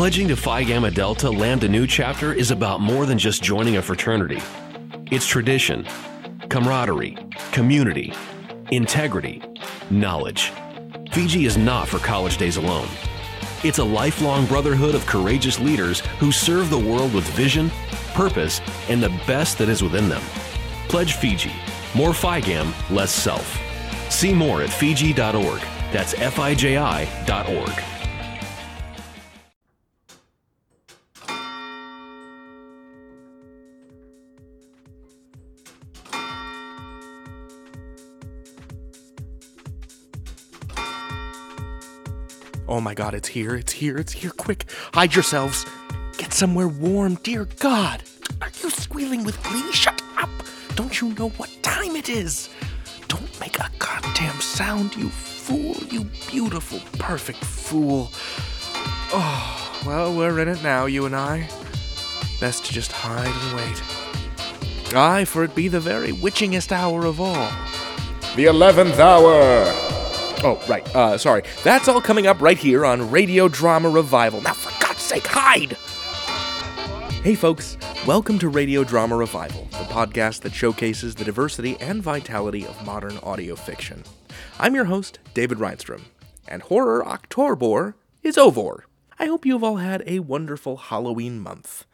Pledging to Phi Gamma Delta Lambda Nu chapter is about more than just joining a fraternity. It's tradition, camaraderie, community, integrity, knowledge. Fiji is not for college days alone. It's a lifelong brotherhood of courageous leaders who serve the world with vision, purpose, and the best that is within them. Pledge Fiji. More FIGAM, less self. See more at Fiji.org. That's F-I-J-I.org. Oh my god, it's here, it's here, it's here. Quick, hide yourselves. Get somewhere warm, dear God. Are you squealing with glee? Shut up. Don't you know what time it is? Don't make a goddamn sound, you fool, you beautiful, perfect fool. Oh, well, we're in it now, you and I. Best to just hide and wait. Aye, for it be the very witchingest hour of all. The eleventh hour. Oh, right. Uh, sorry. That's all coming up right here on Radio Drama Revival. Now, for God's sake, hide! Hey, folks. Welcome to Radio Drama Revival, the podcast that showcases the diversity and vitality of modern audio fiction. I'm your host, David Rheinstrom, and Horror October is over. I hope you've all had a wonderful Halloween month.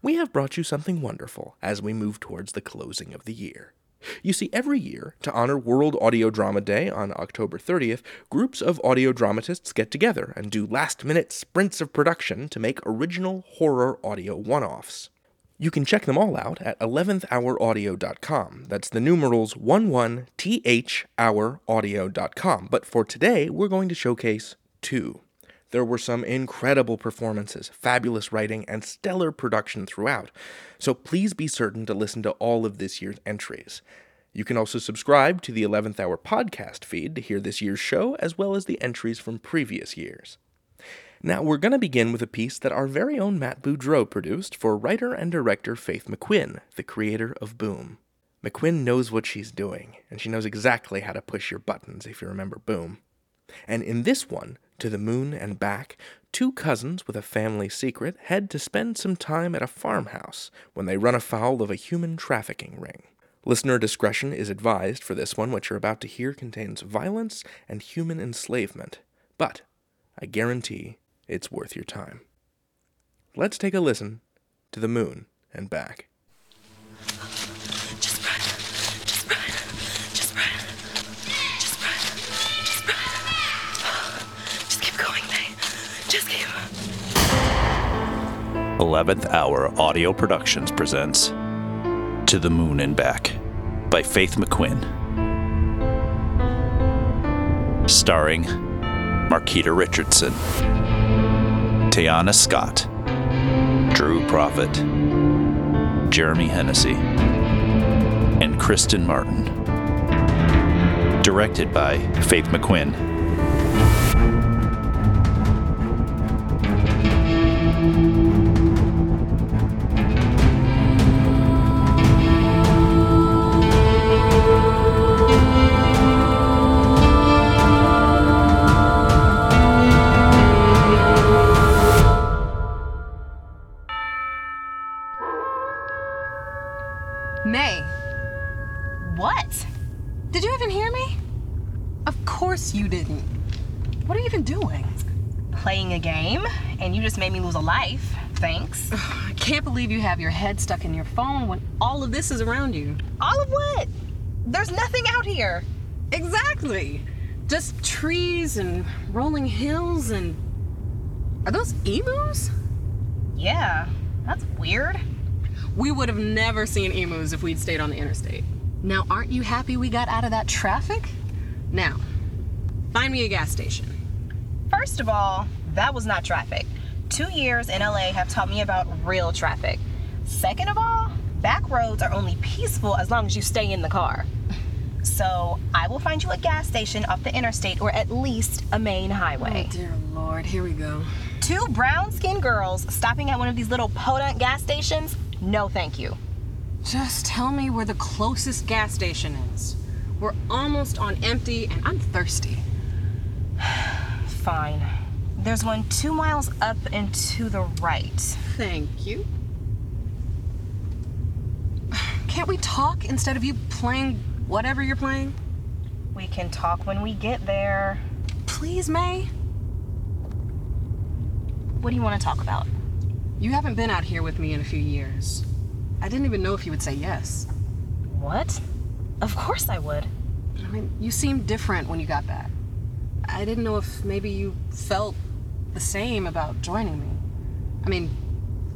We have brought you something wonderful as we move towards the closing of the year. You see, every year, to honor World Audio Drama Day on October 30th, groups of audio dramatists get together and do last minute sprints of production to make original horror audio one offs. You can check them all out at 11thhouraudio.com. That's the numerals 11thhouraudio.com. But for today, we're going to showcase two. There were some incredible performances, fabulous writing, and stellar production throughout, so please be certain to listen to all of this year's entries. You can also subscribe to the 11th Hour podcast feed to hear this year's show, as well as the entries from previous years. Now, we're going to begin with a piece that our very own Matt Boudreau produced for writer and director Faith McQuinn, the creator of Boom. McQuinn knows what she's doing, and she knows exactly how to push your buttons if you remember Boom. And in this one, To the Moon and Back, two cousins with a family secret head to spend some time at a farmhouse when they run afoul of a human trafficking ring. Listener discretion is advised for this one, which you're about to hear contains violence and human enslavement. But I guarantee it's worth your time. Let's take a listen to the moon and back. 11th Hour Audio Productions presents To the Moon and Back by Faith McQuinn. Starring Marquita Richardson, Tiana Scott, Drew Prophet, Jeremy Hennessy, and Kristen Martin. Directed by Faith McQuinn. Lose a life. Thanks. I can't believe you have your head stuck in your phone when all of this is around you. All of what? There's nothing out here. Exactly. Just trees and rolling hills and. Are those emus? Yeah, that's weird. We would have never seen emus if we'd stayed on the interstate. Now, aren't you happy we got out of that traffic? Now, find me a gas station. First of all, that was not traffic. Two years in LA have taught me about real traffic. Second of all, back roads are only peaceful as long as you stay in the car. So I will find you a gas station off the interstate or at least a main highway. Oh, dear Lord, here we go. Two brown skinned girls stopping at one of these little podunk gas stations? No, thank you. Just tell me where the closest gas station is. We're almost on empty and I'm thirsty. Fine. There's one two miles up and to the right. Thank you. Can't we talk instead of you playing whatever you're playing? We can talk when we get there. Please, May? What do you want to talk about? You haven't been out here with me in a few years. I didn't even know if you would say yes. What? Of course I would. I mean, you seemed different when you got back. I didn't know if maybe you felt the same about joining me. I mean,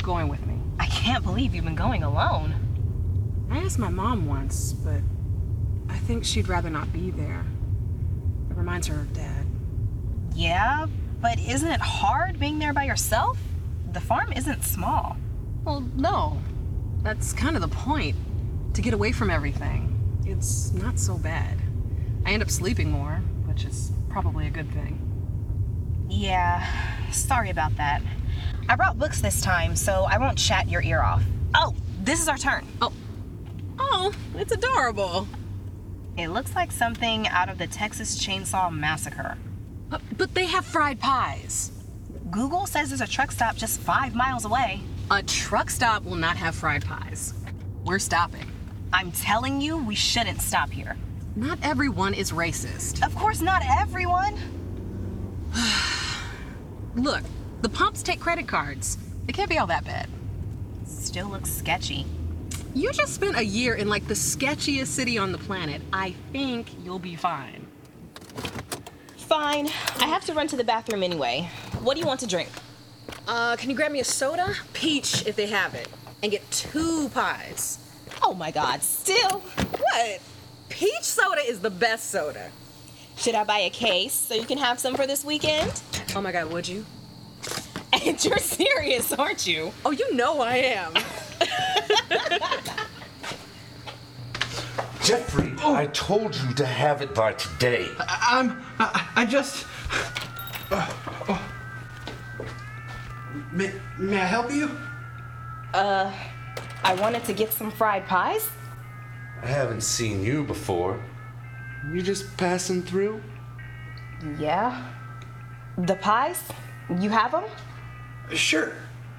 going with me. I can't believe you've been going alone. I asked my mom once, but I think she'd rather not be there. It reminds her of Dad. Yeah, but isn't it hard being there by yourself? The farm isn't small. Well, no. That's kind of the point. To get away from everything. It's not so bad. I end up sleeping more, which is probably a good thing. Yeah, sorry about that. I brought books this time, so I won't chat your ear off. Oh, this is our turn. Oh. Oh, it's adorable. It looks like something out of the Texas Chainsaw Massacre. But, but they have fried pies. Google says there's a truck stop just five miles away. A truck stop will not have fried pies. We're stopping. I'm telling you, we shouldn't stop here. Not everyone is racist. Of course, not everyone. Look, the pumps take credit cards. It can't be all that bad. Still looks sketchy. You just spent a year in like the sketchiest city on the planet. I think you'll be fine. Fine. I have to run to the bathroom anyway. What do you want to drink? Uh, can you grab me a soda? Peach, if they have it. And get two pies. Oh my god, still? What? Peach soda is the best soda. Should I buy a case so you can have some for this weekend? Oh my god, would you? And you're serious, aren't you? Oh, you know I am. Jeffrey, I told you to have it by today. I'm. I, I just. Uh, oh. May, may I help you? Uh, I wanted to get some fried pies. I haven't seen you before. You just passing through? Yeah. The pies? You have them? Sure.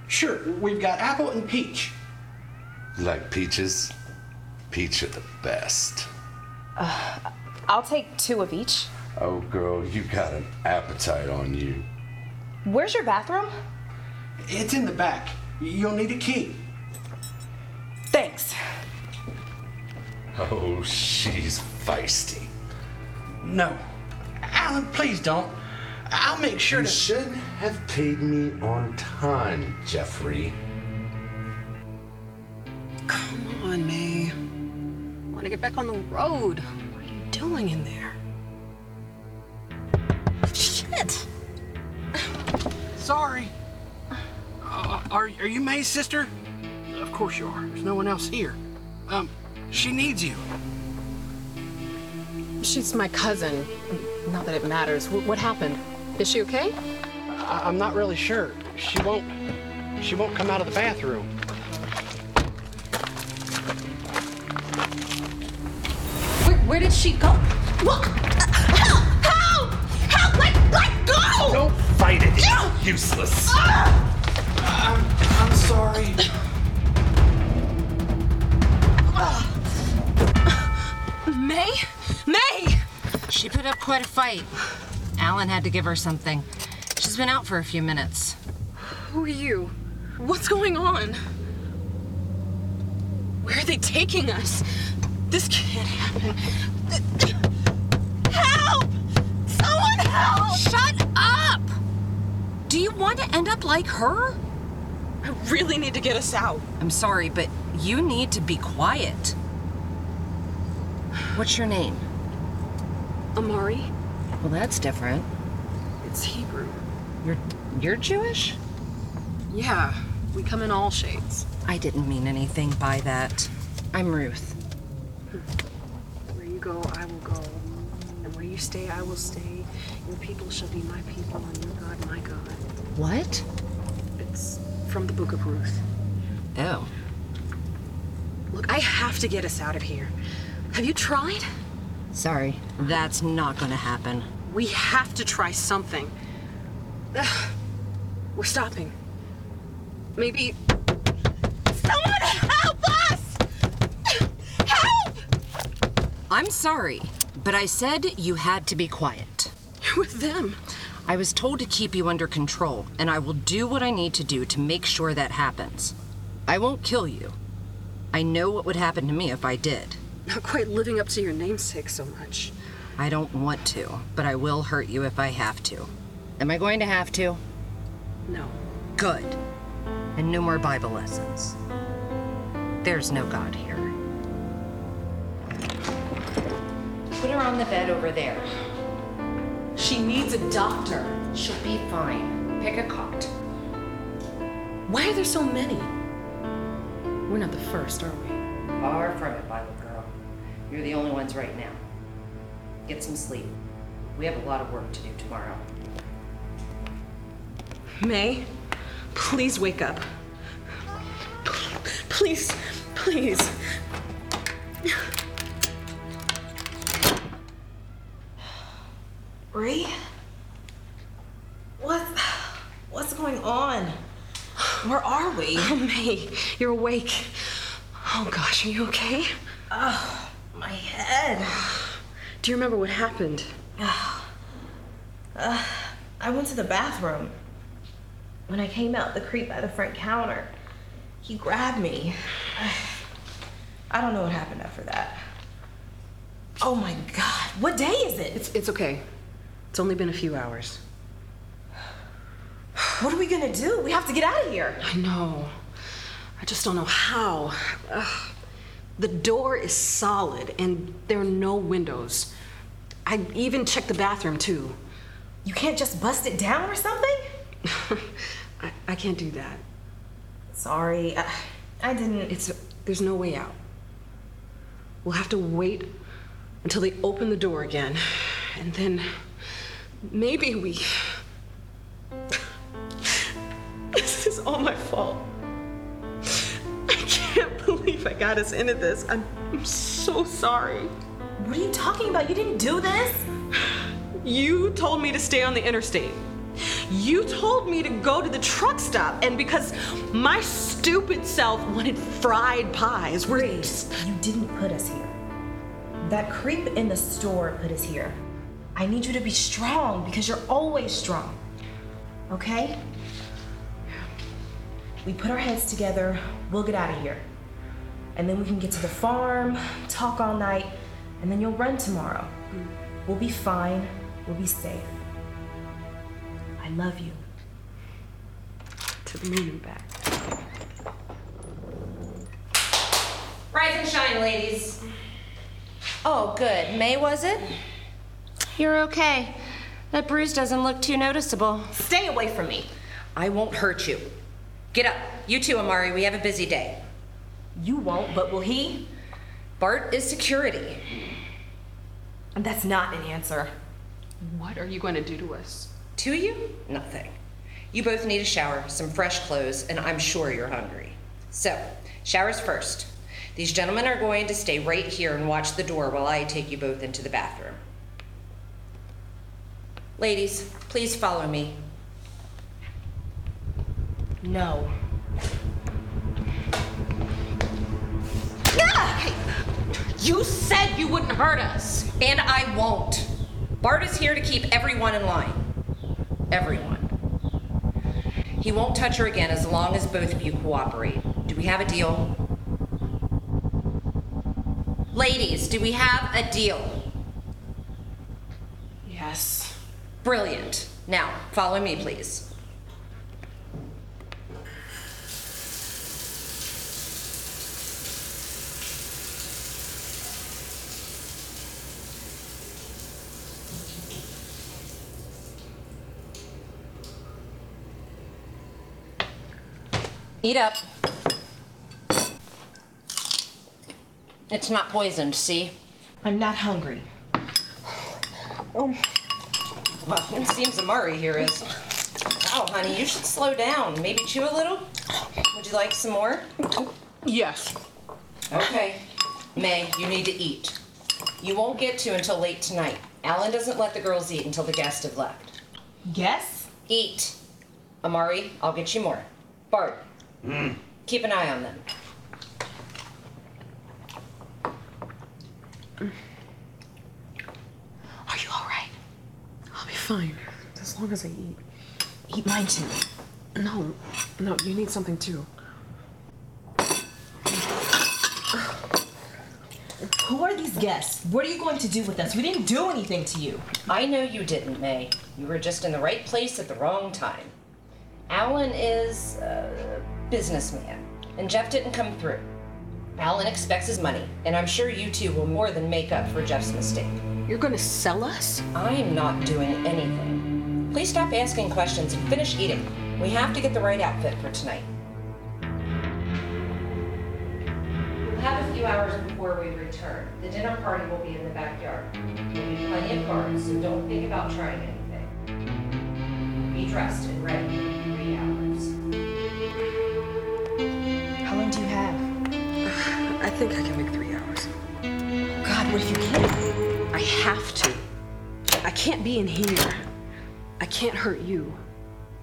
Sure. We've got apple and peach. You like peaches? Peach are the best. Uh, I'll take two of each. Oh, girl, you got an appetite on you. Where's your bathroom? It's in the back. You'll need a key. Thanks. Oh, she's feisty. No. Alan, please don't. I'll make sure You to. should have paid me on time, Jeffrey. Come on, May. I want to get back on the road. What are you doing in there? Shit! Sorry. Uh, are, are you May's sister? Of course you are. There's no one else here. Um, she needs you. She's my cousin. Not that it matters. Wh- What happened? Is she okay? I, I'm not really sure. She won't. She won't come out of the bathroom. Where, where did she go? What? Help! Help! Help! Let, let go! Don't fight it. It's useless. Ah! I'm, I'm sorry. May? May! She put up quite a fight. Alan had to give her something. She's been out for a few minutes. Who are you? What's going on? Where are they taking us? This can't happen. Help! Someone help! Shut up! Do you want to end up like her? I really need to get us out. I'm sorry, but you need to be quiet. What's your name? Amari? Well, that's different. It's Hebrew. You're you're Jewish? Yeah, we come in all shades. I didn't mean anything by that. I'm Ruth. Where you go, I will go. And where you stay, I will stay. Your people shall be my people, and your God, my God. What? It's from the book of Ruth. Oh. Look, I have to get us out of here. Have you tried? Sorry. That's not gonna happen. We have to try something. We're stopping. Maybe. Someone help us! Help! I'm sorry, but I said you had to be quiet. You're with them. I was told to keep you under control, and I will do what I need to do to make sure that happens. I won't kill you. I know what would happen to me if I did. Not quite living up to your namesake so much. I don't want to, but I will hurt you if I have to. Am I going to have to? No. Good. And no more Bible lessons. There's no God here. Put her on the bed over there. She needs a doctor. She'll be fine. Pick a cot. Why are there so many? We're not the first, are we? Far from it, Bible girl. You're the only ones right now. Get some sleep. We have a lot of work to do tomorrow. May, please wake up. Please, please. Bree? What? What's going on? Where are we? Oh, May, you're awake. Oh gosh, are you okay? Oh, my head. Do you remember what happened? Uh, I went to the bathroom. When I came out, the creep by the front counter, he grabbed me. I don't know what happened after that. Oh my god, what day is it? It's it's okay. It's only been a few hours. What are we gonna do? We have to get out of here. I know. I just don't know how. Ugh. The door is solid and there are no windows. I even checked the bathroom too. You can't just bust it down or something? I, I can't do that. Sorry, I, I didn't. It's there's no way out. We'll have to wait until they open the door again, and then maybe we. this is all my fault. I can't believe I got us into this. I'm, I'm so sorry. What are you talking about? You didn't do this. You told me to stay on the interstate. You told me to go to the truck stop, and because my stupid self wanted fried pies, we're you didn't put us here. That creep in the store put us here. I need you to be strong because you're always strong. Okay? We put our heads together, we'll get out of here. And then we can get to the farm, talk all night, and then you'll run tomorrow. We'll be fine, we'll be safe. I love you. to the moon and back. Rise and shine, ladies. Oh, good. May, was it? You're okay. That bruise doesn't look too noticeable. Stay away from me. I won't hurt you. Get up. You too, Amari. We have a busy day. You won't, but will he? Bart is security. And that's not an answer. What are you going to do to us? To you? Nothing. You both need a shower, some fresh clothes, and I'm sure you're hungry. So, showers first. These gentlemen are going to stay right here and watch the door while I take you both into the bathroom. Ladies, please follow me. No. You said you wouldn't hurt us, and I won't. Bart is here to keep everyone in line. Everyone. He won't touch her again as long as both of you cooperate. Do we have a deal? Ladies, do we have a deal? Yes. Brilliant. Now, follow me, please. Eat up. It's not poisoned, see? I'm not hungry. Oh. Well, it seems Amari here is. Wow, honey, you should slow down. Maybe chew a little? Would you like some more? Yes. Okay. May, you need to eat. You won't get to until late tonight. Alan doesn't let the girls eat until the guests have left. Guests? Eat. Amari, I'll get you more. Bart, Mm. keep an eye on them. Mm. Are you all right? I'll be fine as long as I eat. Eat mine too. No, no, you need something too. Who are these guests? What are you going to do with us? We didn't do anything to you. I know you didn't, May. You were just in the right place at the wrong time. Alan is a businessman, and Jeff didn't come through. Alan expects his money, and I'm sure you two will more than make up for Jeff's mistake. You're gonna sell us? I'm not doing anything. Please stop asking questions and finish eating. We have to get the right outfit for tonight. We'll have a few hours before we return. The dinner party will be in the backyard. There'll be plenty of guards, so don't think about trying anything. Be dressed and ready think I can make three hours. God, what if you can't? I have to. I can't be in here. I can't hurt you.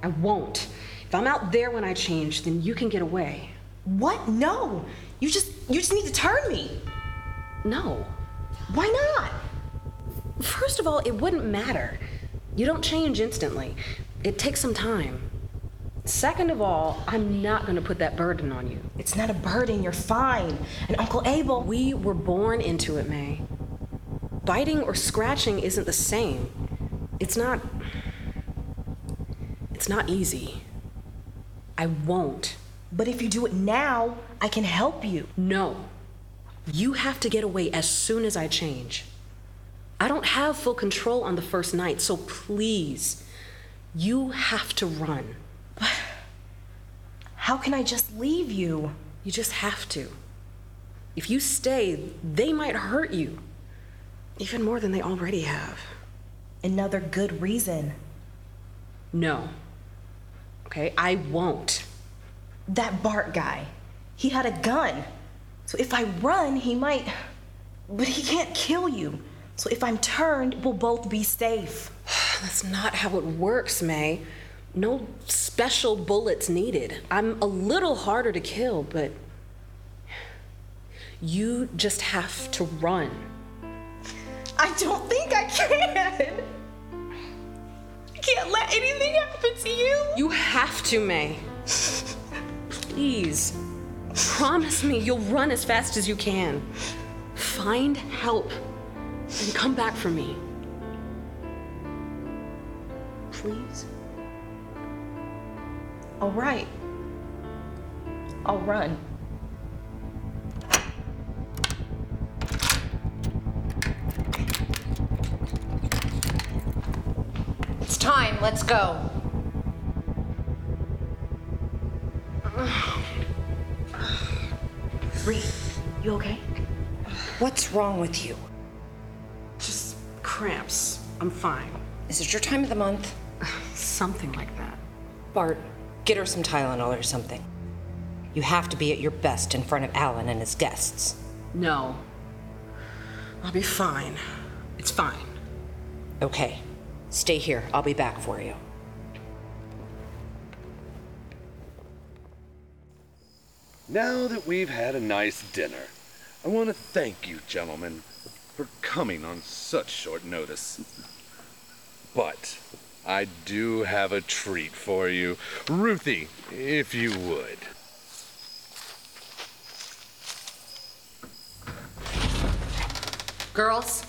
I won't. If I'm out there when I change, then you can get away. What? No. You just you just need to turn me. No. Why not? First of all, it wouldn't matter. You don't change instantly. It takes some time. Second of all, I'm not going to put that burden on you. It's not a burden. You're fine. And Uncle Abel. We were born into it, May. Biting or scratching isn't the same. It's not. It's not easy. I won't. But if you do it now, I can help you. No. You have to get away as soon as I change. I don't have full control on the first night, so please, you have to run. How can I just leave you? You just have to. If you stay, they might hurt you. Even more than they already have. Another good reason. No. Okay, I won't. That Bart guy, he had a gun. So if I run, he might. But he can't kill you. So if I'm turned, we'll both be safe. That's not how it works, May. No special bullets needed. I'm a little harder to kill, but. You just have to run. I don't think I can. I can't let anything happen to you. You have to, May. Please. Promise me you'll run as fast as you can. Find help and come back for me. Please? All right. I'll run. It's time, let's go. Bree, you okay? What's wrong with you? Just cramps. I'm fine. Is it your time of the month? Something like that. Bart, get her some Tylenol or something. You have to be at your best in front of Alan and his guests. No. I'll be fine. It's fine. Okay. Stay here. I'll be back for you. Now that we've had a nice dinner, I want to thank you, gentlemen, for coming on such short notice. But I do have a treat for you. Ruthie, if you would. Girls,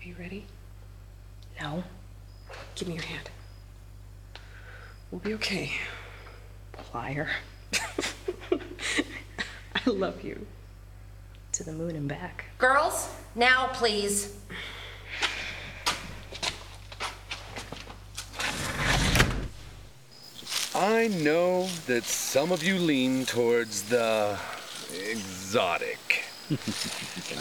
Are you ready? No. Give me your hand. We'll be okay. Liar. I love you. To the moon and back. girls, now please. I know that some of you lean towards the exotic. and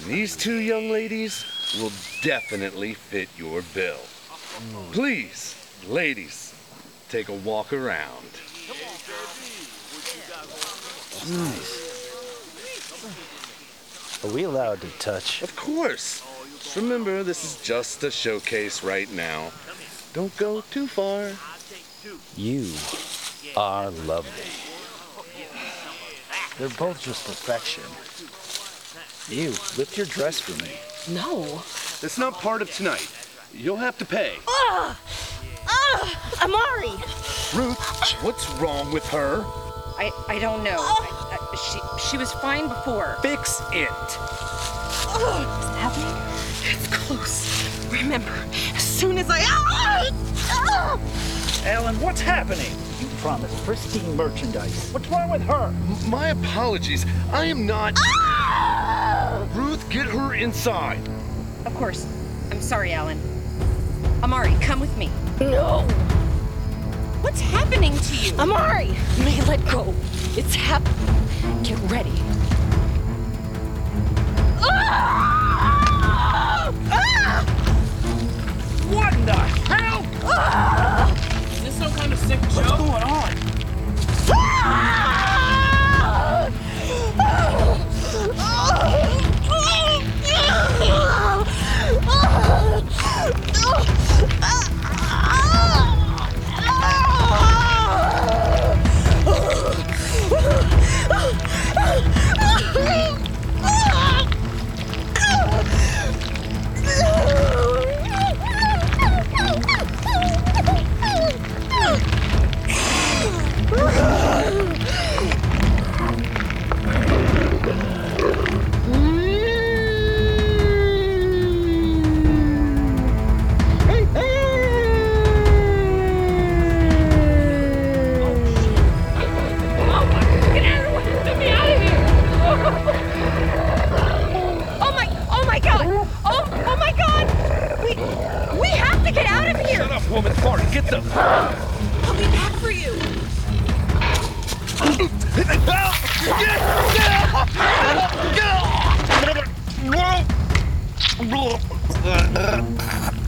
these two young ladies will definitely fit your bill. Please, ladies, take a walk around. Nice. Are we allowed to touch? Of course. Just remember, this is just a showcase right now. Don't go too far. You are lovely. They're both just perfection. You, lift your dress for me. No. That's not part of tonight. You'll have to pay. Ah! Ah! Amari! Ruth, what's wrong with her? I, I don't know. I, I, she, she was fine before. Fix it. What's happening? It's close. Remember, as soon as I. Ah! Ah! Alan, what's happening? You promised pristine merchandise. What's wrong with her? My apologies. I am not. Ah! Ruth, get her inside. Of course. I'm sorry, Alan. Amari, come with me. No! What's happening to you? Amari! May let go. It's happening. Get ready. Ah! Ah! What in the hell? Sick joke? What's going on? Ah! Get them. I'll be back for you. Bart,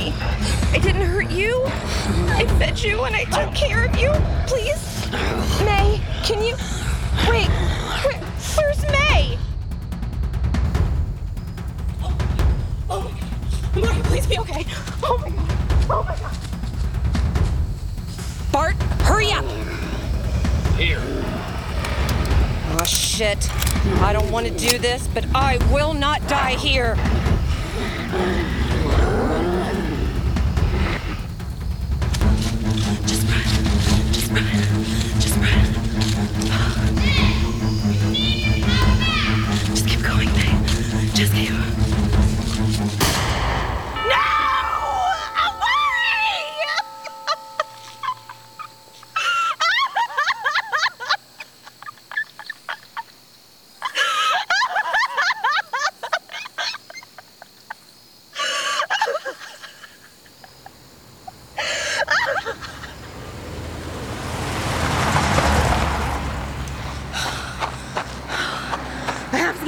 me. I didn't hurt you. I fed you and I took care of you. Please. May, can you. Wait, where, where's May? Oh, oh my god. Please be okay. Oh my god. Oh my god. Bart, hurry up! Here. Oh shit. I don't want to do this, but I will not die here.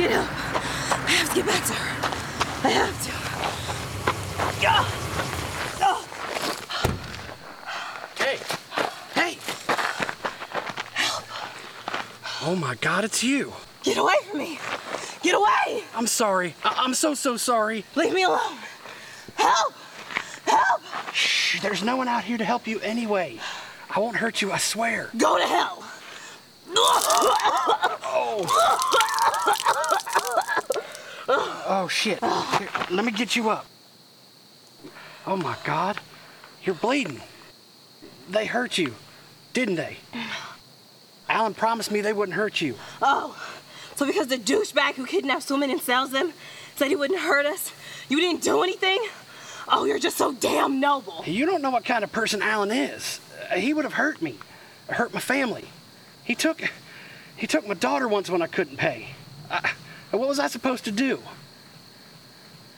Get help. I have to get back to her. I have to. Hey. Hey. Help! Oh my god, it's you. Get away from me! Get away! I'm sorry. I- I'm so, so sorry. Leave me alone! Help! Help! Shh, there's no one out here to help you anyway. I won't hurt you, I swear. Go to hell! Oh Oh, shit. Here, let me get you up. Oh my god. You're bleeding. They hurt you, didn't they? Alan promised me they wouldn't hurt you. Oh, so because the douchebag who kidnaps women and sells them said he wouldn't hurt us, you didn't do anything? Oh, you're just so damn noble. You don't know what kind of person Alan is. He would have hurt me, hurt my family. He took, he took my daughter once when I couldn't pay. I, what was I supposed to do?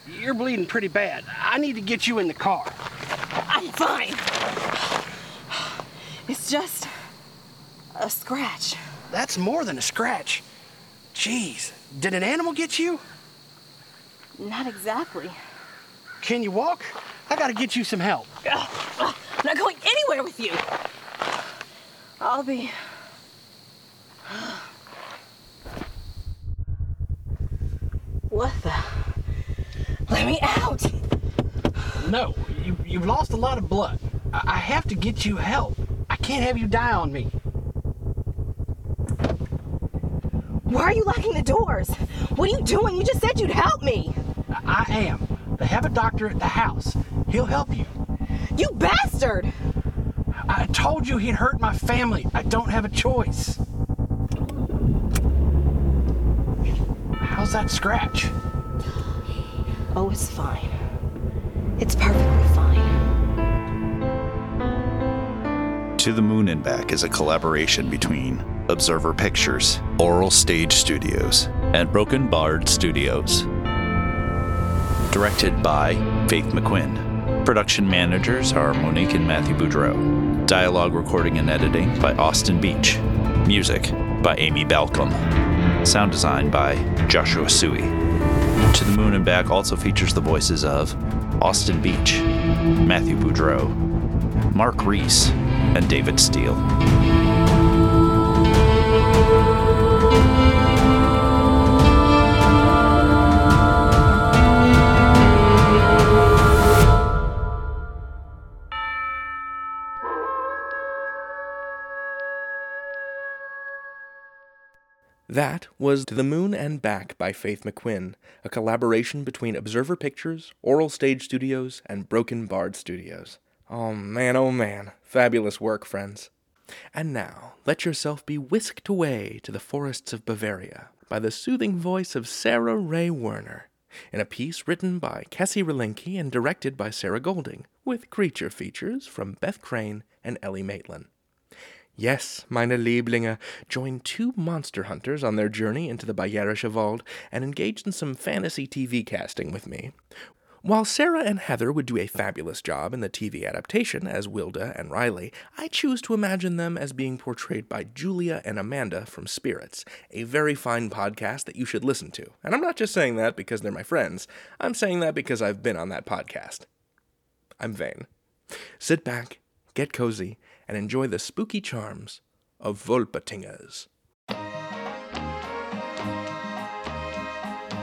You're bleeding pretty bad. I need to get you in the car. I'm fine. It's just a scratch. That's more than a scratch. Jeez, did an animal get you? Not exactly. Can you walk? I gotta get you some help. I'm not going anywhere with you. I'll be. What the? Let me out! No, you, you've lost a lot of blood. I, I have to get you help. I can't have you die on me. Why are you locking the doors? What are you doing? You just said you'd help me. I, I am. They have a doctor at the house. He'll help you. You bastard! I told you he'd hurt my family. I don't have a choice. How's that scratch? Oh, it's fine. It's perfectly fine. To the Moon and Back is a collaboration between Observer Pictures, Oral Stage Studios, and Broken Bard Studios. Directed by Faith McQuinn. Production managers are Monique and Matthew Boudreau. Dialogue recording and editing by Austin Beach. Music by Amy Balcom. Sound design by Joshua Sui. To the Moon and Back also features the voices of Austin Beach, Matthew Boudreau, Mark Reese, and David Steele. That was To the Moon and Back by Faith McQuinn, a collaboration between Observer Pictures, Oral Stage Studios, and Broken Bard Studios. Oh man, oh man. Fabulous work, friends. And now, let yourself be whisked away to the forests of Bavaria by the soothing voice of Sarah Rhea Werner, in a piece written by Kessi Riliniki and directed by Sarah Golding, with creature features from Beth Crane and Ellie Maitland. Yes, meine Lieblinge, join two monster hunters on their journey into the Bayerische Wald and engage in some fantasy TV casting with me. While Sarah and Heather would do a fabulous job in the TV adaptation as Wilda and Riley, I choose to imagine them as being portrayed by Julia and Amanda from Spirits, a very fine podcast that you should listen to. And I'm not just saying that because they're my friends, I'm saying that because I've been on that podcast. I'm vain. Sit back, get cozy, and enjoy the spooky charms of Wolpertingers.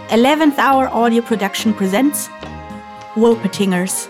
11th Hour Audio Production presents Wolpertingers.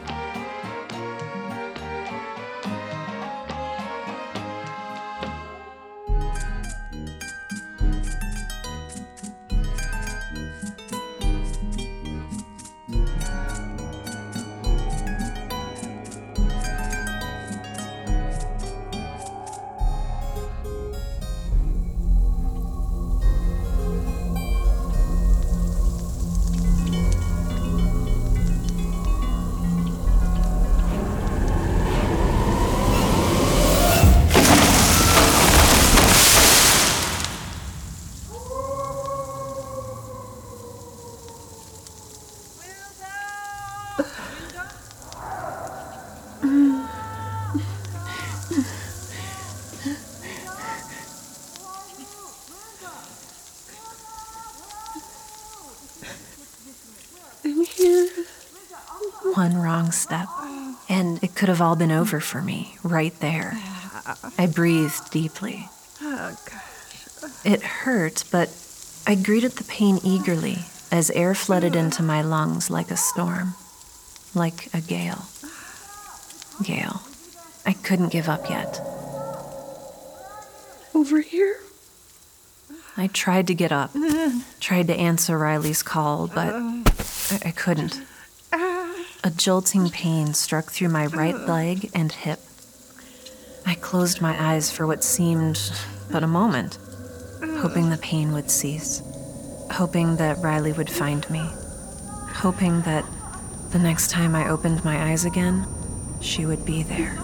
Have all been over for me right there. I breathed deeply. Oh, gosh. It hurt, but I greeted the pain eagerly as air flooded into my lungs like a storm, like a gale. Gale. I couldn't give up yet. Over here? I tried to get up, tried to answer Riley's call, but I, I couldn't. A jolting pain struck through my right leg and hip. I closed my eyes for what seemed but a moment, hoping the pain would cease, hoping that Riley would find me, hoping that the next time I opened my eyes again, she would be there.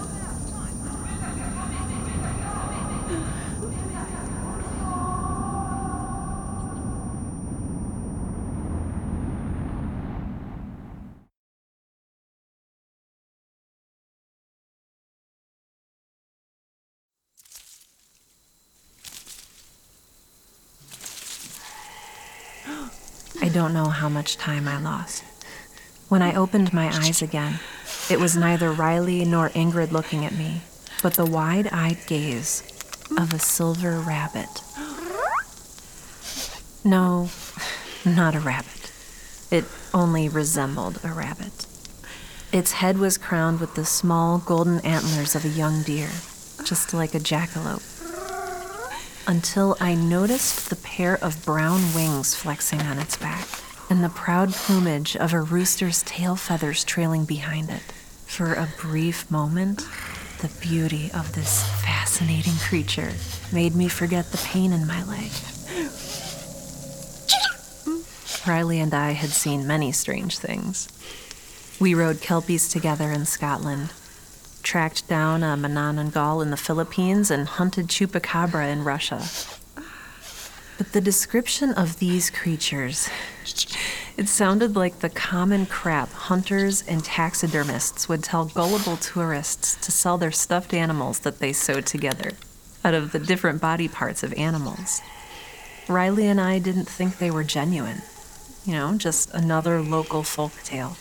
Don't know how much time I lost. When I opened my eyes again, it was neither Riley nor Ingrid looking at me, but the wide eyed gaze of a silver rabbit. No, not a rabbit. It only resembled a rabbit. Its head was crowned with the small golden antlers of a young deer, just like a jackalope. Until I noticed the pair of brown wings flexing on its back and the proud plumage of a rooster's tail feathers trailing behind it. For a brief moment, the beauty of this fascinating creature made me forget the pain in my leg. Riley and I had seen many strange things. We rode kelpies together in Scotland, tracked down uh, a Manananggal in the Philippines, and hunted chupacabra in Russia. But the description of these creatures, it sounded like the common crap hunters and taxidermists would tell gullible tourists to sell their stuffed animals that they sewed together out of the different body parts of animals. Riley and I didn't think they were genuine. You know, just another local folk tale.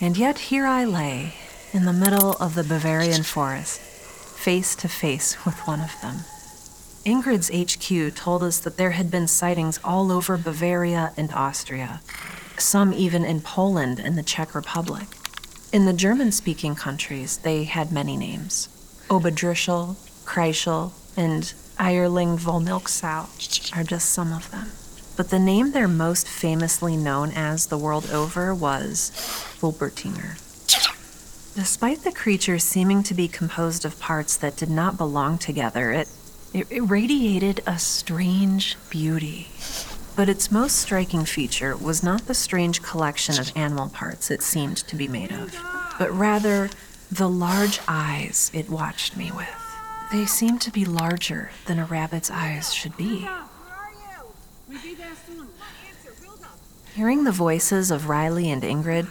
And yet here I lay, in the middle of the Bavarian forest, face to face with one of them. Ingrid's HQ told us that there had been sightings all over Bavaria and Austria, some even in Poland and the Czech Republic. In the German speaking countries, they had many names Obadrischel, Kreischel, and Eierling Volmilksau are just some of them. But the name they're most famously known as the world over was Wolpertinger. Despite the creature seeming to be composed of parts that did not belong together, it, it, it radiated a strange beauty. But its most striking feature was not the strange collection of animal parts it seemed to be made of, but rather the large eyes it watched me with. They seemed to be larger than a rabbit's eyes should be. Hearing the voices of Riley and Ingrid,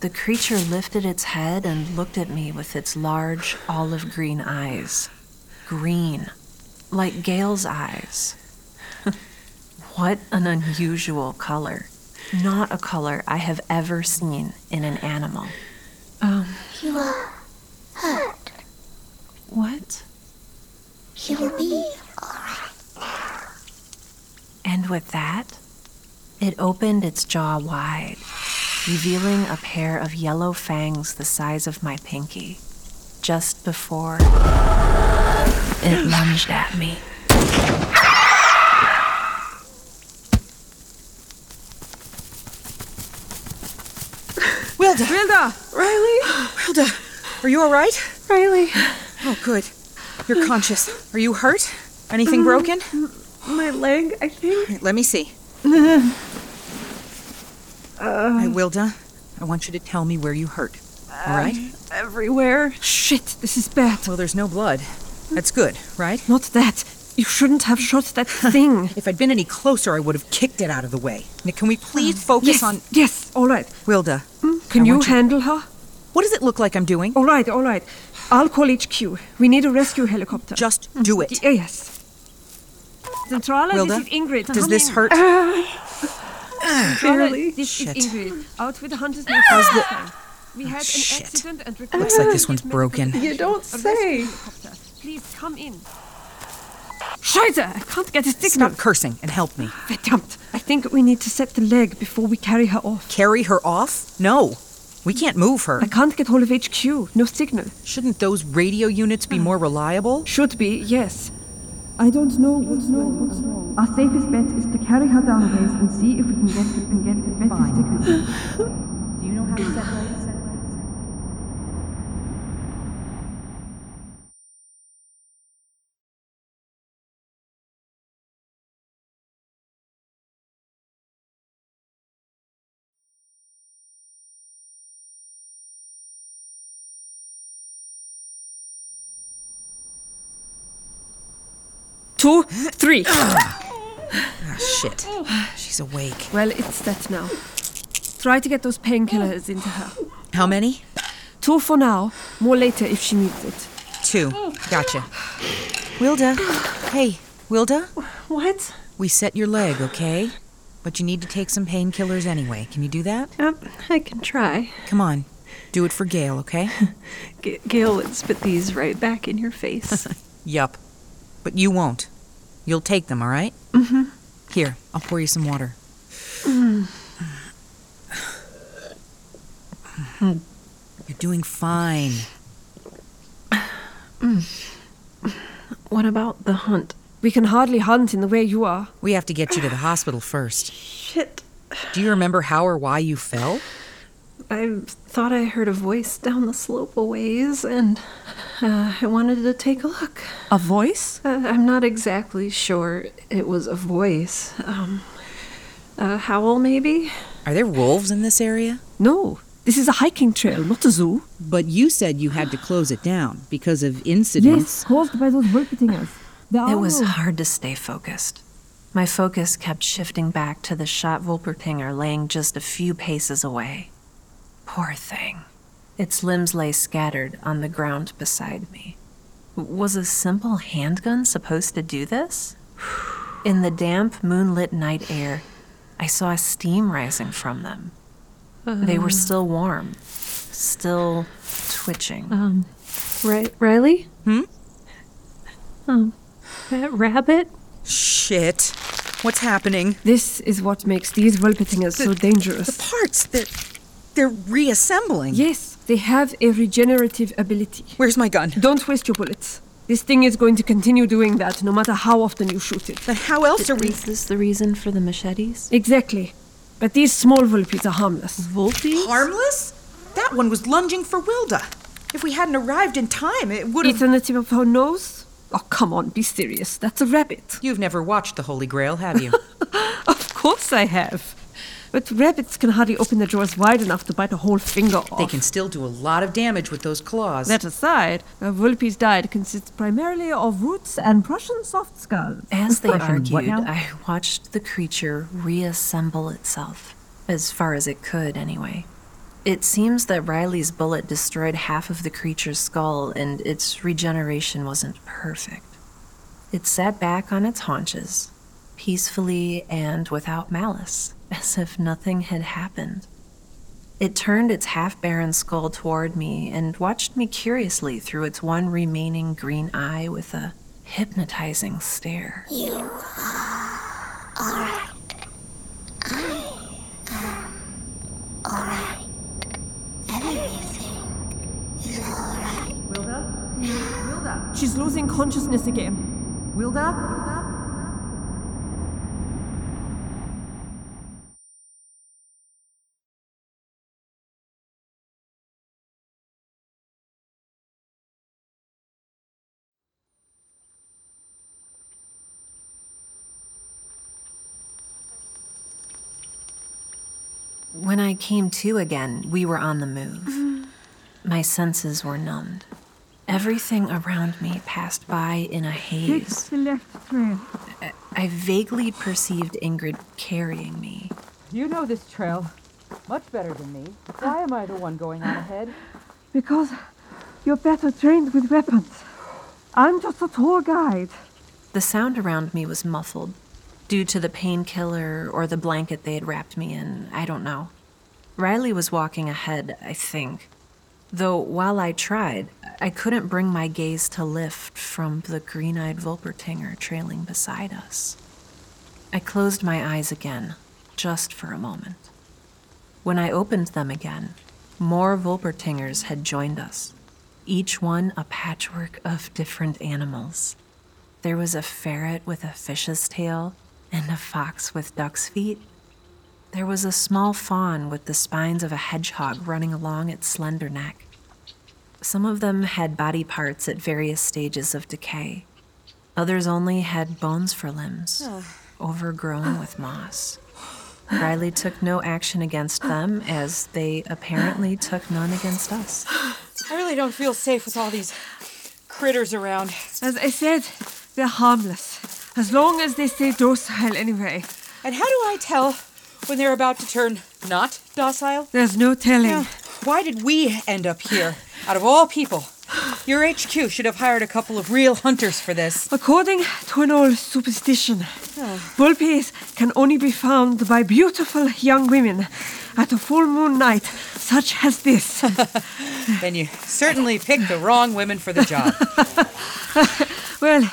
the creature lifted its head and looked at me with its large olive green eyes. Green, like Gail's eyes. what an unusual color. Not a color I have ever seen in an animal. Um, You are hurt. what? You will be alright. now. And with that, it opened its jaw wide, revealing a pair of yellow fangs the size of my pinky, just before it lunged at me. Wilda! Wilda! Riley! Wilda! Are you alright? Riley! Oh, good. You're conscious. Are you hurt? Anything um, broken? My leg, I think. Right, let me see. Uh, Hey, Wilda, I want you to tell me where you hurt. All right? Everywhere. Shit, this is bad. Well, there's no blood. That's good, right? Not that. You shouldn't have shot that thing. if I'd been any closer, I would have kicked it out of the way. Now, can we please uh, focus yes, on. Yes, all right. Wilda. Hmm? Can I you handle her? What does it look like I'm doing? All right, all right. I'll call HQ. We need a rescue helicopter. Just do mm-hmm. it. Y- yes. Centrala, Wilda, this is Ingrid. does Come this in. hurt? Centrala, Barely. this Shit. is Ingrid. Out with the hunter's nest. How's last the- time. We had oh, an shit. accident and Looks like this one's broken. You don't say. Please come in. Scheiße! I can't get a signal. Stop cursing and help me. Verdammt! I think we need to set the leg before we carry her off. Carry her off? No. We can't move her. I can't get hold of HQ. No signal. Shouldn't those radio units be hmm. more reliable? Should be, yes. I don't know what's wrong. What's wrong? Our safest bet is to carry her down a ways and see if we can get can get a better signal. Do you know how to set? Two, three. Ah, shit. She's awake. Well, it's that now. Try to get those painkillers into her. How many? Two for now. More later if she needs it. Two. Gotcha. Wilda. Hey, Wilda? What? We set your leg, okay? But you need to take some painkillers anyway. Can you do that? Yep, I can try. Come on. Do it for Gail, okay? G- Gail would spit these right back in your face. yup. But you won't. You'll take them, all right? mm-hmm. Here, I'll pour you some water. Mm. You're doing fine. Mm. What about the hunt? We can hardly hunt in the way you are. We have to get you to the hospital first. Shit. Do you remember how or why you fell? I thought I heard a voice down the slope a ways, and uh, I wanted to take a look. A voice? Uh, I'm not exactly sure it was a voice. Um, a howl, maybe? Are there wolves in this area? No. This is a hiking trail, not a zoo. But you said you had to close it down because of incidents. Yes, caused by those Wolpertingers. It was hard to stay focused. My focus kept shifting back to the shot Wolpertinger laying just a few paces away. Poor thing. Its limbs lay scattered on the ground beside me. Was a simple handgun supposed to do this? In the damp, moonlit night air, I saw steam rising from them. They were still warm, still twitching. Um, Ri- Riley? Hmm? Um, that rabbit? Shit. What's happening? This is what makes these Wolpertingers so dangerous. The parts, they're, they're reassembling. Yes, they have a regenerative ability. Where's my gun? Don't waste your bullets. This thing is going to continue doing that no matter how often you shoot it. But how else are we. Is this the reason for the machetes? Exactly. But these small Vulpies are harmless. Vulpies? Harmless? That one was lunging for Wilda. If we hadn't arrived in time, it would have. It's on the tip of her nose? Oh, come on, be serious. That's a rabbit. You've never watched The Holy Grail, have you? Of course I have. But rabbits can hardly open their jaws wide enough to bite a whole finger off. they can still do a lot of damage with those claws. That aside, a Vulpy's diet consists primarily of roots and Prussian soft skulls. As they Prussian what argued. I watched the creature reassemble itself, as far as it could, anyway. It seems that Riley's bullet destroyed half of the creature's skull, and its regeneration wasn't perfect. It sat back on its haunches, peacefully and without malice, as if nothing had happened. It turned its half barren skull toward me and watched me curiously through its one remaining green eye with a hypnotizing stare. You are alright. I am alright. Everything is alright. Wilda? Wilda? She's losing consciousness again. Wilda? When I came to again, we were on the move. Mm-hmm. My senses were numbed. Everything around me passed by in a haze. the left trail. I- I vaguely perceived Ingrid carrying me. You know this trail much better than me. Why am I the one going on ahead? Because you're better trained with weapons. I'm just a tour guide. The sound around me was muffled. Due to the painkiller or the blanket they had wrapped me in, I don't know. Riley was walking ahead, I think. Though while I tried, I couldn't bring my gaze to lift from the green eyed Volpertinger trailing beside us. I closed my eyes again, just for a moment. When I opened them again, more Volpertingers had joined us, each one a patchwork of different animals. There was a ferret with a fish's tail and a fox with duck's feet. There was a small fawn with the spines of a hedgehog running along its slender neck. Some of them had body parts at various stages of decay. Others only had bones for limbs, overgrown with moss. Riley took no action against them, as they apparently took none against us. I really don't feel safe with all these critters around. As I said, they're harmless. As long as they stay docile anyway. And how do I tell when they're about to turn not docile? There's no telling. Why did we end up here, out of all people? Your HQ should have hired a couple of real hunters for this. According to an old superstition, oh. Vulpes can only be found by beautiful young women at a full moon night such as this. then you certainly picked the wrong women for the job. well,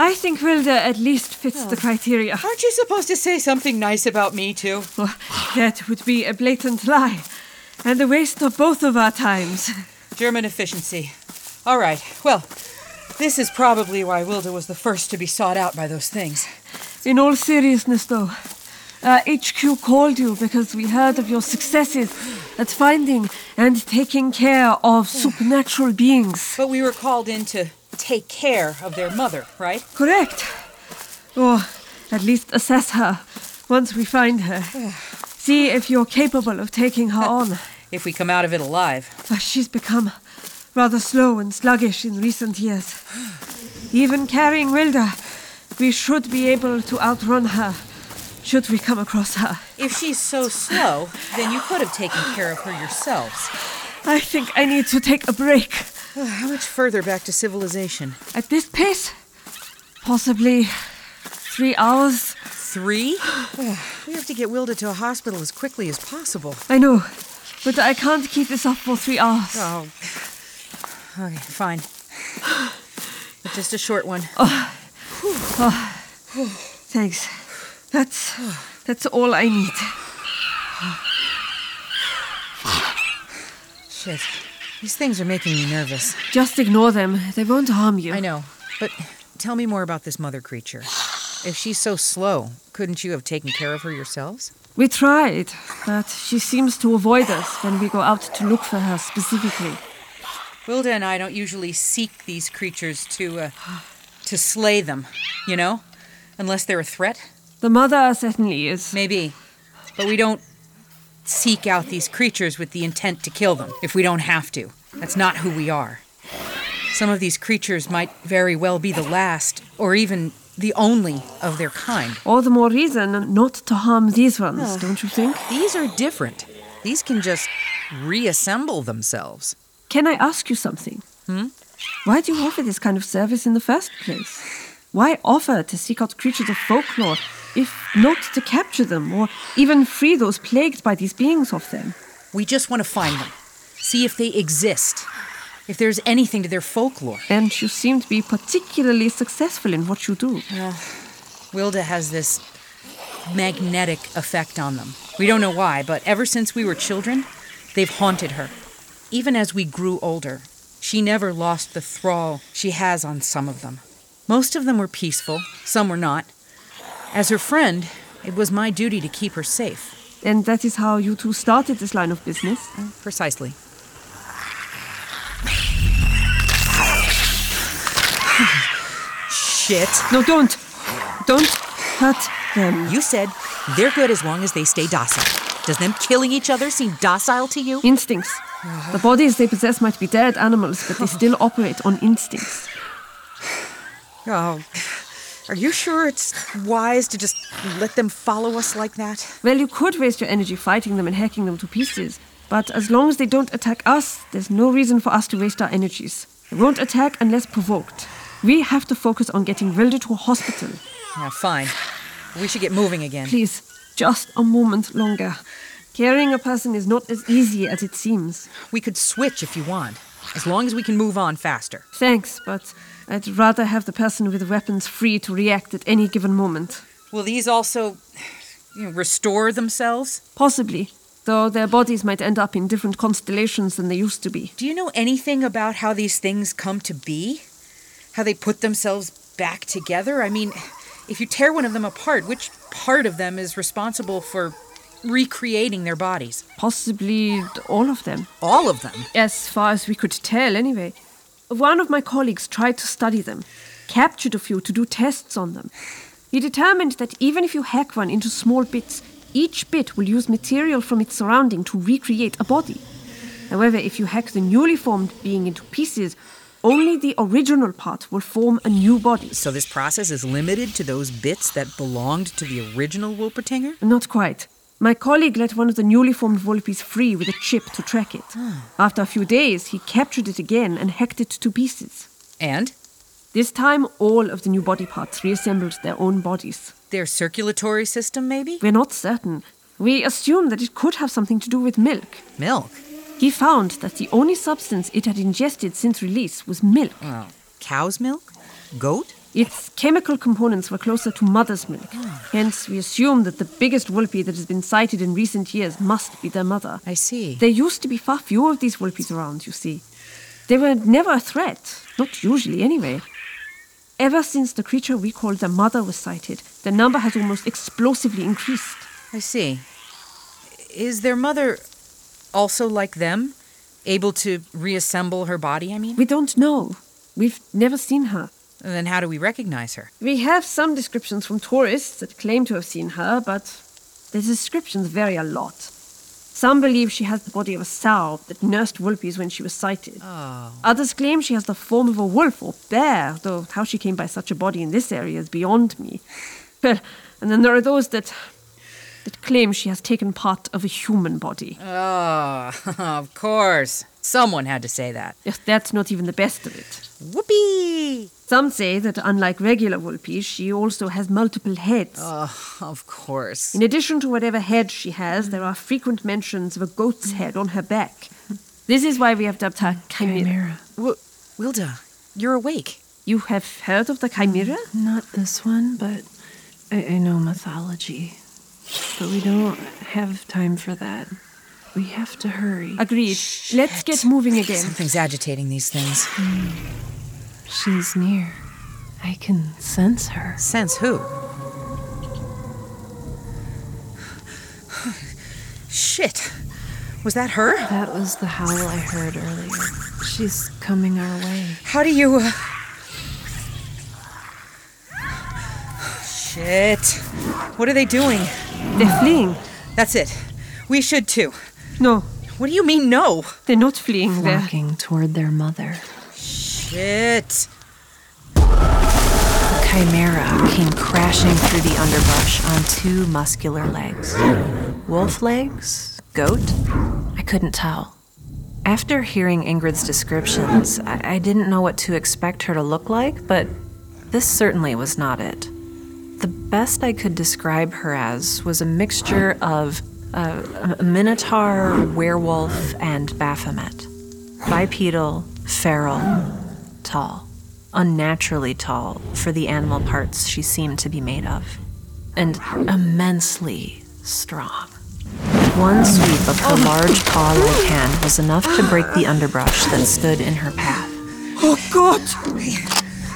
I think Wilda at least fits the criteria. Aren't you supposed to say something nice about me, too? Well, that would be a blatant lie and a waste of both of our times. German efficiency. All right, well, this is probably why Wilda was the first to be sought out by those things. In all seriousness, though, uh, HQ called you because we heard of your successes at finding and taking care of supernatural beings. But we were called in to take care of their mother, right? Correct. Or at least assess her once we find her. See if you're capable of taking her on. If we come out of it alive. She's become rather slow and sluggish in recent years. Even carrying Wilda, we should be able to outrun her should we come across her. If she's so slow, then you could have taken care of her yourselves. I think I need to take a break. How much further back to civilization? At this pace, possibly three hours. Three? we have to get Wilda to a hospital as quickly as possible. I know, but I can't keep this up for three hours. Oh. Okay, fine. But just a short one. Oh. Oh. Thanks. That's that's all I need. Shit. These things are making me nervous. Just ignore them. They won't harm you. I know. But tell me more about this mother creature. If she's so slow, couldn't you have taken care of her yourselves? We tried, but she seems to avoid us when we go out to look for her specifically. Wilda and I don't usually seek these creatures to uh, to slay them, you know? Unless they're a threat. The mother certainly is. Maybe. But we don't seek out these creatures with the intent to kill them if we don't have to. That's not who we are. Some of these creatures might very well be the last, or even the only of their kind. All the more reason not to harm these ones, don't you think? These are different. These can just reassemble themselves. Can I ask you something? Hmm? Why do you offer this kind of service in the first place? Why offer to seek out creatures of folklore if not to capture them or even free those plagued by these beings of them? We just want to find them, see if they exist, if there's anything to their folklore. And you seem to be particularly successful in what you do. Well, Wilda has this magnetic effect on them. We don't know why, but ever since we were children, they've haunted her. Even as we grew older, she never lost the thrall she has on some of them. Most of them were peaceful, some were not. As her friend, it was my duty to keep her safe. And that is how you two started this line of business? Precisely. Shit. No, don't. Don't hurt them. You said they're good as long as they stay docile. Does them killing each other seem docile to you? Instincts. The bodies they possess might be dead animals, but they still operate on instincts. Oh, are you sure it's wise to just let them follow us like that? Well, you could waste your energy fighting them and hacking them to pieces. But as long as they don't attack us, there's no reason for us to waste our energies. They won't attack unless provoked. We have to focus on getting Wilda to a hospital. Yeah, fine. We should get moving again. Please, just a moment longer. Carrying a person is not as easy as it seems. We could switch if you want, as long as we can move on faster. Thanks, but I'd rather have the person with the weapons free to react at any given moment. Will these also you know, restore themselves? Possibly, though their bodies might end up in different constellations than they used to be. Do you know anything about how these things come to be? How they put themselves back together? I mean, if you tear one of them apart, which part of them is responsible for recreating their bodies? Possibly all of them. All of them? As far as we could tell, anyway. One of my colleagues tried to study them, captured a few to do tests on them. He determined that even if you hack one into small bits, each bit will use material from its surrounding to recreate a body. However, if you hack the newly formed being into pieces, only the original part will form a new body. So this process is limited to those bits that belonged to the original Wolpertinger? Not quite. My colleague let one of the newly formed Volpes free with a chip to track it. Ah. After a few days, he captured it again and hacked it to pieces. And? This time, all of the new body parts reassembled their own bodies. Their circulatory system, maybe? We're not certain. We assume that it could have something to do with milk. Milk? He found that the only substance it had ingested since release was milk. Cow's milk? Goat? Its chemical components were closer to mother's milk. Ah. Hence, we assume that the biggest Volpe that has been sighted in recent years must be their mother. I see. There used to be far fewer of these Volpes around, you see. They were never a threat, not usually anyway. Ever since the creature we call the mother was sighted, the number has almost explosively increased. I see. Is their mother also like them? Able to reassemble her body, I mean? We don't know. We've never seen her. Then how do we recognize her? We have some descriptions from tourists that claim to have seen her, but the descriptions vary a lot. Some believe she has the body of a sow that nursed Volpes when she was sighted. Oh. Others claim she has the form of a wolf or bear, though how she came by such a body in this area is beyond me. Well, and then there are those that that claim she has taken part of a human body. Oh, of course. Someone had to say that. Yes, that's not even the best of it. Whoopee! Some say that unlike regular Volpes, she also has multiple heads. Oh, of course. In addition to whatever head she has, there are frequent mentions of a goat's head on her back. This is why we have dubbed her Chimera. W- Wilda, you're awake. You have heard of the Chimera? Mm, not this one, but I, I know mythology. But we don't have time for that. We have to hurry. Agreed. Let's get moving again. Something's agitating these things. Hmm. She's near. I can sense her. Sense who? Shit. Was that her? That was the howl I heard earlier. She's coming our way. How do you. Uh... Shit. What are they doing? They're fleeing. That's it. We should too. No. What do you mean, no? They're not fleeing. They're Walking toward their mother. Shit. The chimera came crashing through the underbrush on two muscular legs. Wolf legs? Goat? I couldn't tell. After hearing Ingrid's descriptions, I, I didn't know what to expect her to look like, but this certainly was not it. The best I could describe her as was a mixture of a minotaur, werewolf, and Baphomet. Bipedal, feral, tall. Unnaturally tall for the animal parts she seemed to be made of. And immensely strong. One sweep of her large paw like hand was enough to break the underbrush that stood in her path. Oh, God!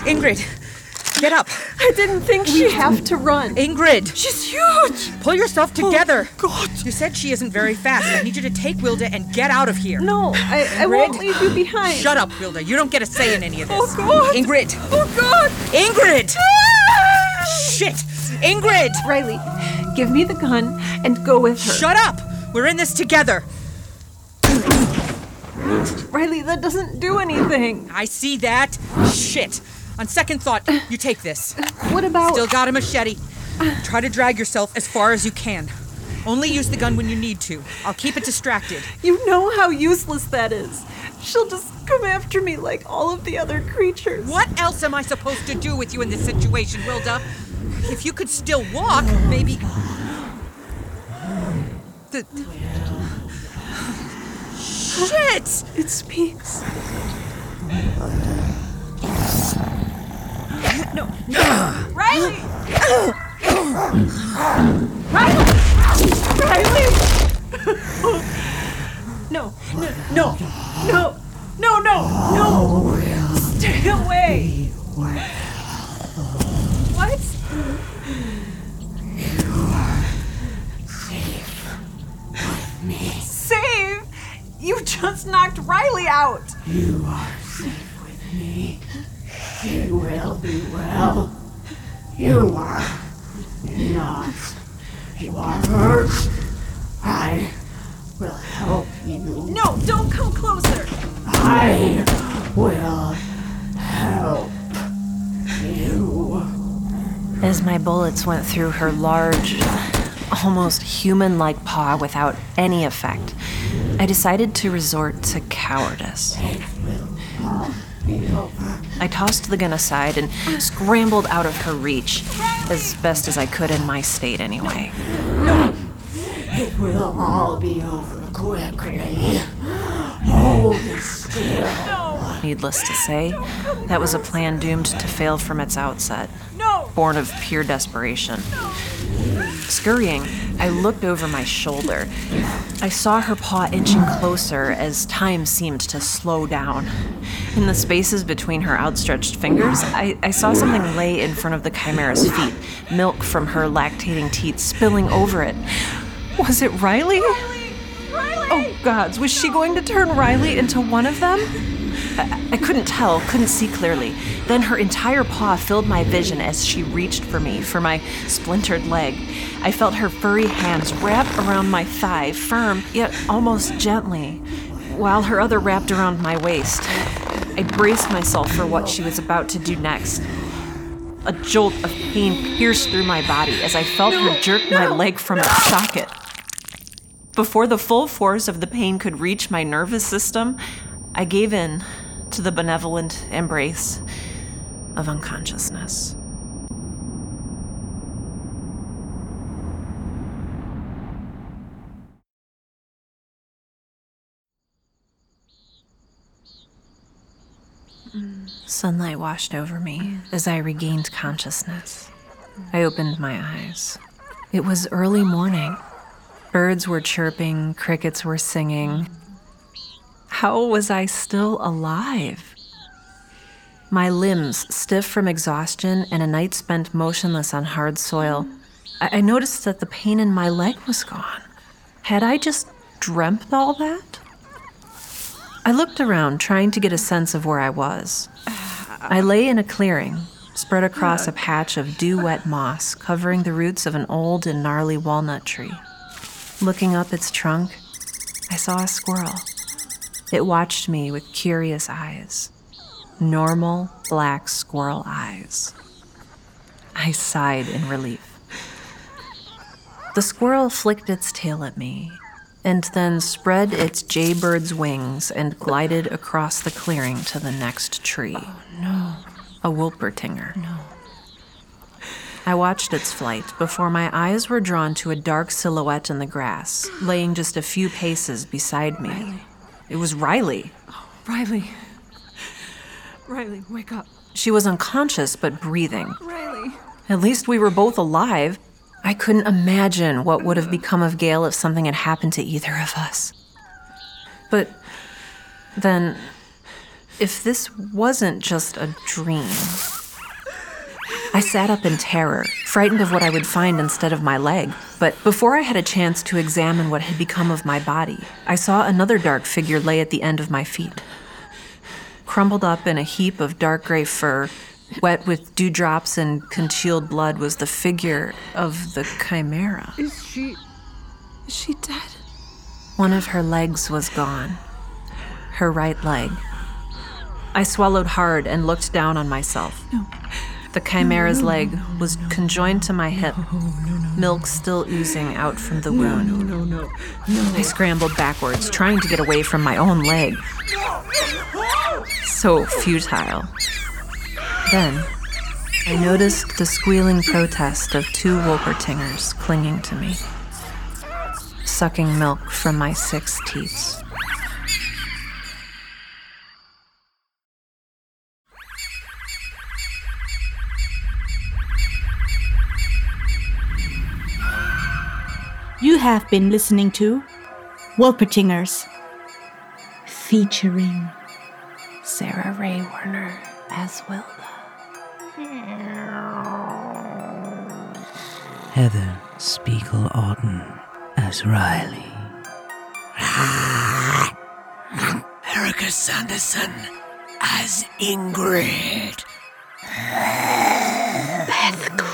Ingrid, get up. I didn't think We she. have to run. Ingrid! She's huge! Pull yourself oh, together. God! You said she isn't very fast. I need you to take Wilda and get out of here. No, I, I won't leave you behind. Shut up, Wilda. You don't get a say in any of this. Oh, God! Ingrid! Oh, God! Ingrid! Ah! Shit! Ingrid! Riley, give me the gun and go with her. Shut up! We're in this together. Riley, that doesn't do anything. I see that. Shit. On second thought, you take this. What about. Still got a machete. Try to drag yourself as far as you can. Only use the gun when you need to. I'll keep it distracted. You know how useless that is. She'll just come after me like all of the other creatures. What else am I supposed to do with you in this situation, Wilda? If you could still walk, maybe. The... Shit! It speaks. No. Riley! Riley! Riley! no, no, no, no, no, no, no! Stay away! What? Save me. Save? You just knocked Riley out! You are safe with me. You will be well. You are not. You are hurt. I will help you. No, don't come closer! I will help you. As my bullets went through her large, almost human like paw without any effect, I decided to resort to cowardice. I tossed the gun aside and scrambled out of her reach, as best as I could in my state, anyway. No. It will all be over quickly. Hold still. Needless to say, that was a plan doomed to fail from its outset, No! born of pure desperation. Scurrying, I looked over my shoulder. I saw her paw inching closer as time seemed to slow down. In the spaces between her outstretched fingers, I, I saw something lay in front of the chimera's feet, milk from her lactating teat spilling over it. Was it Riley? Oh, gods, was she going to turn Riley into one of them? I, I couldn't tell, couldn't see clearly. Then her entire paw filled my vision as she reached for me, for my splintered leg. I felt her furry hands wrap around my thigh, firm, yet almost gently, while her other wrapped around my waist. I braced myself for what she was about to do next. A jolt of pain pierced through my body as I felt her jerk my leg from its socket. Before the full force of the pain could reach my nervous system, I gave in to the benevolent embrace of unconsciousness. Sunlight washed over me as I regained consciousness. I opened my eyes. It was early morning. Birds were chirping, crickets were singing. How was I still alive? My limbs stiff from exhaustion and a night spent motionless on hard soil. I, I noticed that the pain in my leg was gone. Had I just dreamt all that? I looked around, trying to get a sense of where I was. I lay in a clearing, spread across a patch of dew wet moss covering the roots of an old and gnarly walnut tree. Looking up its trunk, I saw a squirrel. It watched me with curious eyes. Normal black squirrel eyes. I sighed in relief. The squirrel flicked its tail at me and then spread its jaybird's wings and glided across the clearing to the next tree. Oh, no. A Wolpertinger. No. I watched its flight before my eyes were drawn to a dark silhouette in the grass, laying just a few paces beside me. Riley. It was Riley. Oh, Riley. Riley, wake up. She was unconscious but breathing. Riley. At least we were both alive. I couldn't imagine what would have become of Gail if something had happened to either of us. But then, if this wasn't just a dream. I sat up in terror, frightened of what I would find instead of my leg. But before I had a chance to examine what had become of my body, I saw another dark figure lay at the end of my feet. Crumbled up in a heap of dark gray fur, wet with dewdrops and congealed blood, was the figure of the chimera. Is she. Is she dead? One of her legs was gone. Her right leg. I swallowed hard and looked down on myself. No. The chimera's leg was conjoined to my hip, milk still oozing out from the wound. No, no, no, no. I scrambled backwards, trying to get away from my own leg. So futile. Then, I noticed the squealing protest of two Wolpertingers clinging to me, sucking milk from my six teats. You have been listening to Wolpertingers, featuring Sarah Rhea Werner as Wilda. Heather Spiegel Auden as Riley. Erica Sanderson as Ingrid. Beth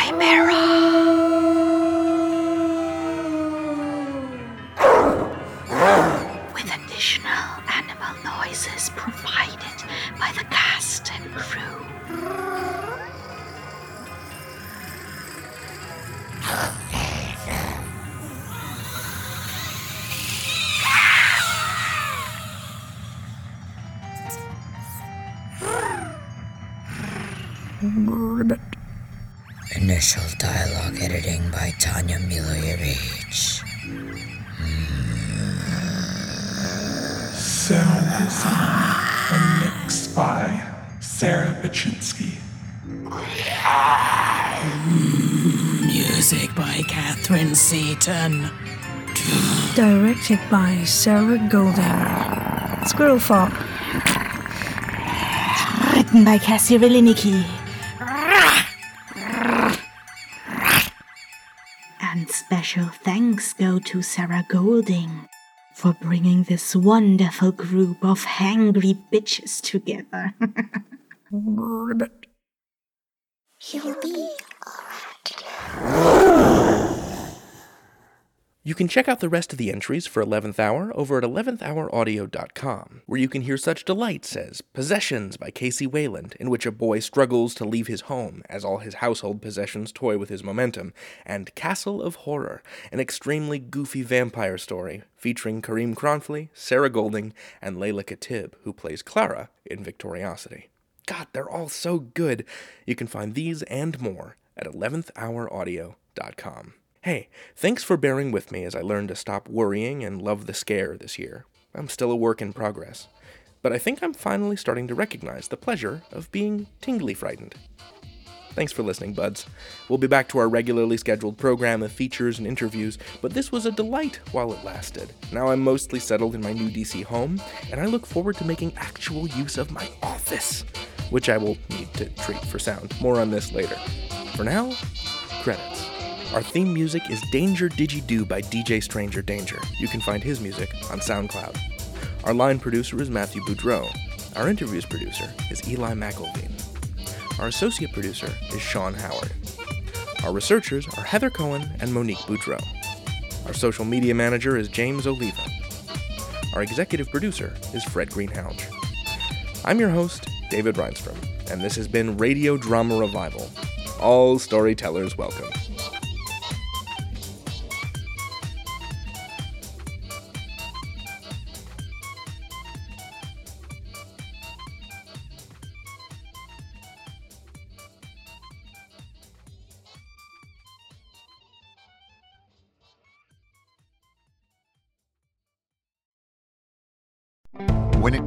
chimera. With additional animal noises provided by the cast and crew. Good. Initial dialogue editing by Tanya Milojevic. Sound design and mixed by Sarah Baczynski. Music by Catherine Seaton. Directed by Sarah Golding. Squirrel Farm. Written by Kessi Riliniki. Special thanks go to Sarah Golding for bringing this wonderful group of hangry bitches together. He'll be You can check out the rest of the entries for 11th Hour over at 11thhouraudio.com, where you can hear such delights as Possessions by Casey Wayland, in which a boy struggles to leave his home as all his household possessions toy with his momentum, and Castle of Horror, an extremely goofy vampire story featuring Kareem Kronfli, Sarah Golding, and Layla Katib, who plays Clara in Victoriocity. God, they're all so good. You can find these and more at 11thhouraudio.com. Hey, thanks for bearing with me as I learn to stop worrying and love the scare this year. I'm still a work in progress, but I think I'm finally starting to recognize the pleasure of being tingly frightened. Thanks for listening, buds. We'll be back to our regularly scheduled program of features and interviews, but this was a delight while it lasted. Now I'm mostly settled in my new DC home, and I look forward to making actual use of my office, which I will need to treat for sound. More on this later. For now, credits. Our theme music is Danger Digi-Do by DJ Stranger Danger. You can find his music on SoundCloud. Our line producer is Matthew Boudreau. Our interviews producer is Eli McElveen. Our associate producer is Sean Howard. Our researchers are Heather Cohen and Monique Boudreau. Our social media manager is James Oliva. Our executive producer is Fred Greenhalgh. I'm your host, David Rheinstrom, and this has been Radio Drama Revival. All storytellers welcome.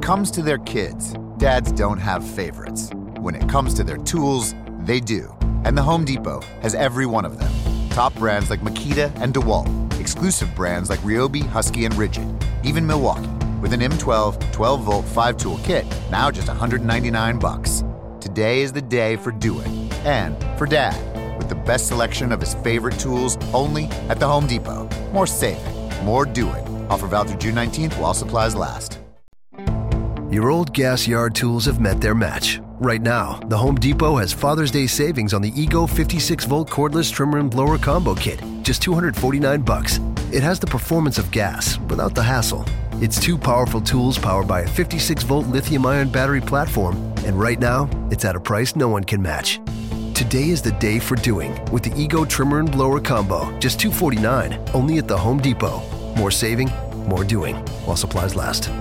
Comes to their kids, dads don't have favorites. When it comes to their tools, they do. And the Home Depot has every one of them. Top brands like Makita and DeWalt, exclusive brands like Ryobi, Husky, and RIDGID, even Milwaukee, with an M12 12 volt 5 tool kit, now just 199 bucks. Today is the day for do it. And for dad, with the best selection of his favorite tools only at the Home Depot. More saving, more doing. Offer valid through June 19th while supplies last. Your old gas yard tools have met their match. Right now, the Home Depot has Father's Day savings on the Ego 56 volt cordless trimmer and blower combo kit, just 249 bucks. It has the performance of gas without the hassle. It's two powerful tools powered by a 56 volt lithium ion battery platform, and right now, it's at a price no one can match. Today is the day for doing with the Ego trimmer and blower combo, just 249, only at the Home Depot. More saving, more doing, while supplies last.